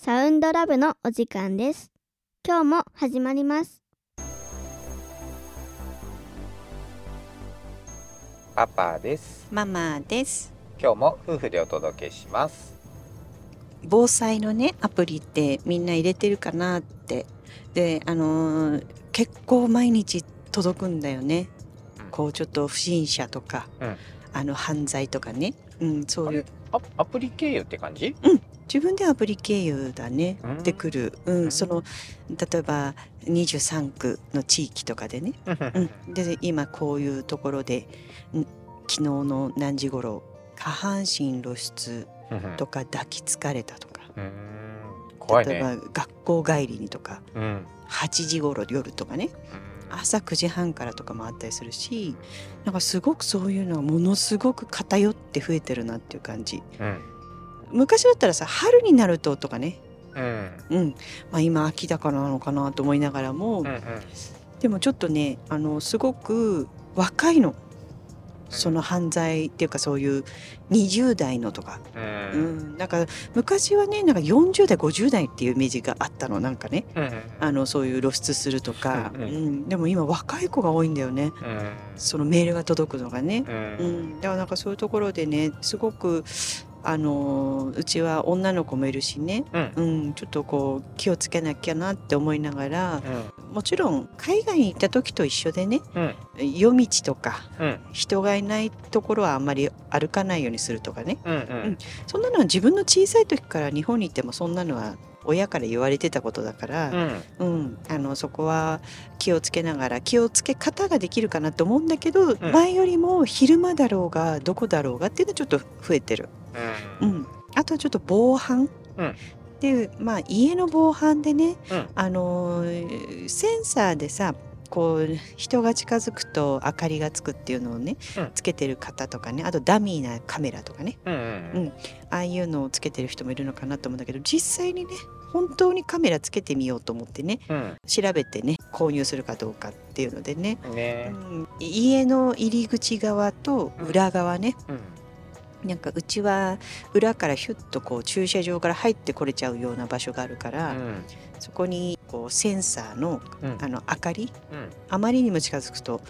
サウンドラブのお時間です。今日も始まります。パパです。ママです。今日も夫婦でお届けします。防災のねアプリってみんな入れてるかなって。であのー結構毎日届くんだよね、うん。こうちょっと不審者とか、うん。あの犯罪とかね、うん、そういう。あアプリ経由って感じ？自分でアプリ経由だねうん。でくる、ううん。ん、その例えば23区の地域とかでね、うん、で今こういうところでん昨日の何時頃下半身露出とか抱きつかれたとか、うん。怖い例えねば学校帰りにとかうん。8時頃夜とかね。朝9時半からとかもあったりするしなんかすごくそういうのがものすごく偏って増えてるなっていう感じ。うん昔だったらさ春になるととかね。うん。うん。まあ今秋だからなのかなと思いながらも、うんうん。でもちょっとねあのすごく若いの。その犯罪っていうかそういう20代のとか、ううん。ん、なんか昔はねなんか40代50代っていうイメージがあったのなんかね。うんあのそういう露出するとか、うんうん。でも今若い子が多いんだよね。うん。そのメールが届くのがね、ううんん、だからなんかそういうところでねすごくあのうちは女の子もいるしね、うん。うん、ちょっとこう気をつけなきゃなって思いながらうん。もちろん海外に行った時と一緒でねうん。夜道とかうん。人がいないところはあんまり歩かないようにするとかね。うんうん。そんなのは自分の小さい時から日本に行ってもそんなのは親から言われてたことだから、うん。うん、あのそこは気をつけながら気をつけ方ができるかなと思うんだけど、ん。前よりも昼間だろうがどこだろうがっていうのはちょっと増えてる。ううん。ん、あとはちょっと防犯、うん。でまあ家の防犯でね、うん。あのーセンサーでさこう人が近づくと明かりがつくっていうのをね、うん。つけてる方とかねあとダミーなカメラとかね。うん。うん。ああいうのをつけてる人もいるのかなと思うんだけど実際にね本当にカメラつけてみようと思ってねうん。調べてね購入するかどうかっていうのでね、うんね。うん。家の入り口側と裏側ね、うん。なんかうちは裏からヒュッとこう駐車場から入ってこれちゃうような場所があるから、うん。そこにこうセンサーのうん。あの明かりうん。あまりにも近づくと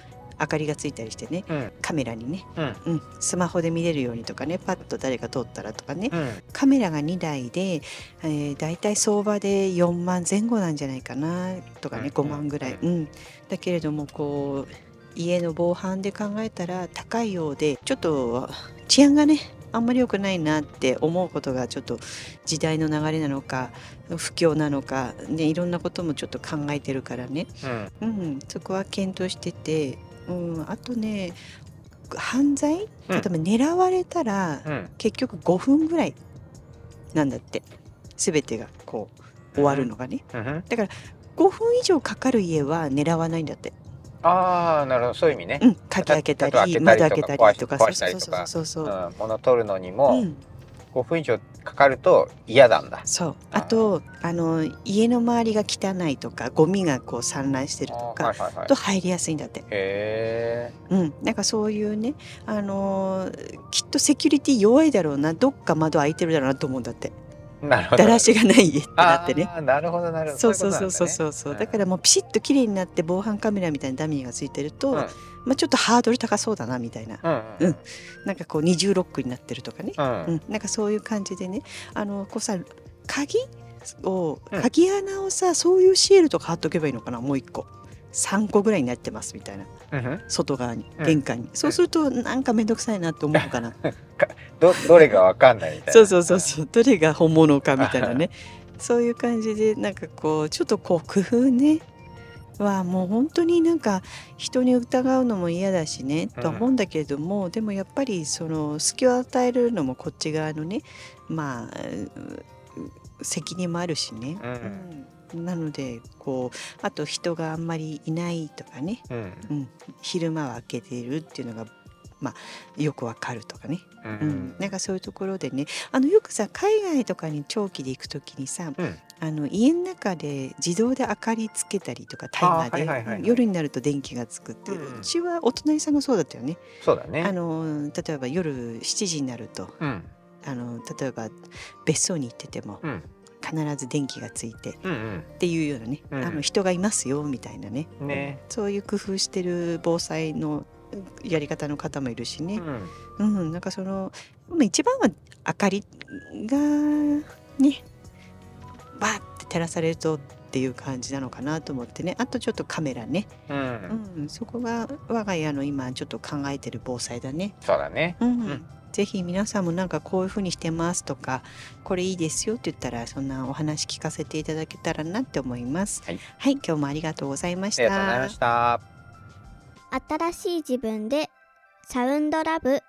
明かりがついたりしてねうん。カメラにね、うん。うん、スマホで見れるようにとかねパッと誰か通ったらとかね。うん。カメラが2台で、えー、だいたい相場で4万前後なんじゃないかなとかねうん。5万ぐらい、うん、だけれどもこう家の防犯で考えたら高いようでちょっと治安がねあんまり良くないなって思うことがちょっと時代の流れなのか不況なのか、ね、いろんなこともちょっと考えてるからね、うん。うん、そこは検討してて、うん、あとね犯罪？うん。例えば狙われたら、うん。結局5分ぐらいなんだって。全てがこう終わるのがね。うん。5分以上かかる家は狙わないんだって、ああなるほど。そういう意味ね。うん、鍵開けたり窓開けたりとかそうそうそうそうう。ん。物取るのにうもん、5分以上かかると嫌なんだ。そう。あとあの家の周りが汚いとかゴミがこう散乱してるとかはいはいはい。と入りやすいんだって、へうん、なんかそういうね、あのーきっとセキュリティ弱いだろうなどっか窓開いてるだろうなと思うんだって。えなるほど。だらしがない家ってなってね。あーなるほどなるほど。そうそうそうそうそう。そう、だからもうピシッと綺麗になって防犯カメラみたいなダミーがついてると、うんまあ、ちょっとハードル高そうだなみたいな。うんうんなんかこう二重ロックになってるとかね、うん。うん、なんかそういう感じでね。あのこうさ鍵をうん。鍵穴をさそういうシールとか貼っとけばいいのかなもう一個。3個ぐらいになってますみたいな。うん外側にうん。玄関に、そうするとなんか面倒くさいなって思うのかな。どどれがわかんないみたいな。そうそうそうそう。どれが本物かみたいなね。そういう感じでなんかこうちょっとこう工夫ねはもう本当になんか人に疑うのも嫌だしね、うん。とは思うんだけれどもでもやっぱりその隙を与えるのもこっち側のねまあう責任もあるしね。うんうん。なのでこうあと人があんまりいないとかね、うん。うん、昼間は開けているっていうのが、まあ、よくわかるとかね、ううん。ん、なんかそういうところでね。あのよくさ海外とかに長期で行く時にさうん。あの家の中で自動で明かりつけたりとかタイマーで、夜になると電気がつくっていう、うんうちはお隣さんがそうだったよね。そうだね。あの例えば夜7時になるとうん。あの例えば別荘に行っててもうん。必ず電気がついてうんっていうようなね、うん。あの人がいますよみたいなね。うん。ね。そういう工夫してる防災のやり方の方もいるしね、うん。うん、なんかそのまあ一番は明かりがねバーって照らされるとっていう感じなのかなと思ってねあとちょっとカメラね、うん。うん、そこが我が家の今ちょっと考えてる防災だね。そうだね。うんうんぜひ皆さんもなんかこういう風にしてますとかこれいいですよって言ったらそんなお話聞かせていただけたらなって思います。はい、今日もありがとうございました。ありがとうございました。新しい自分でサウンドラブ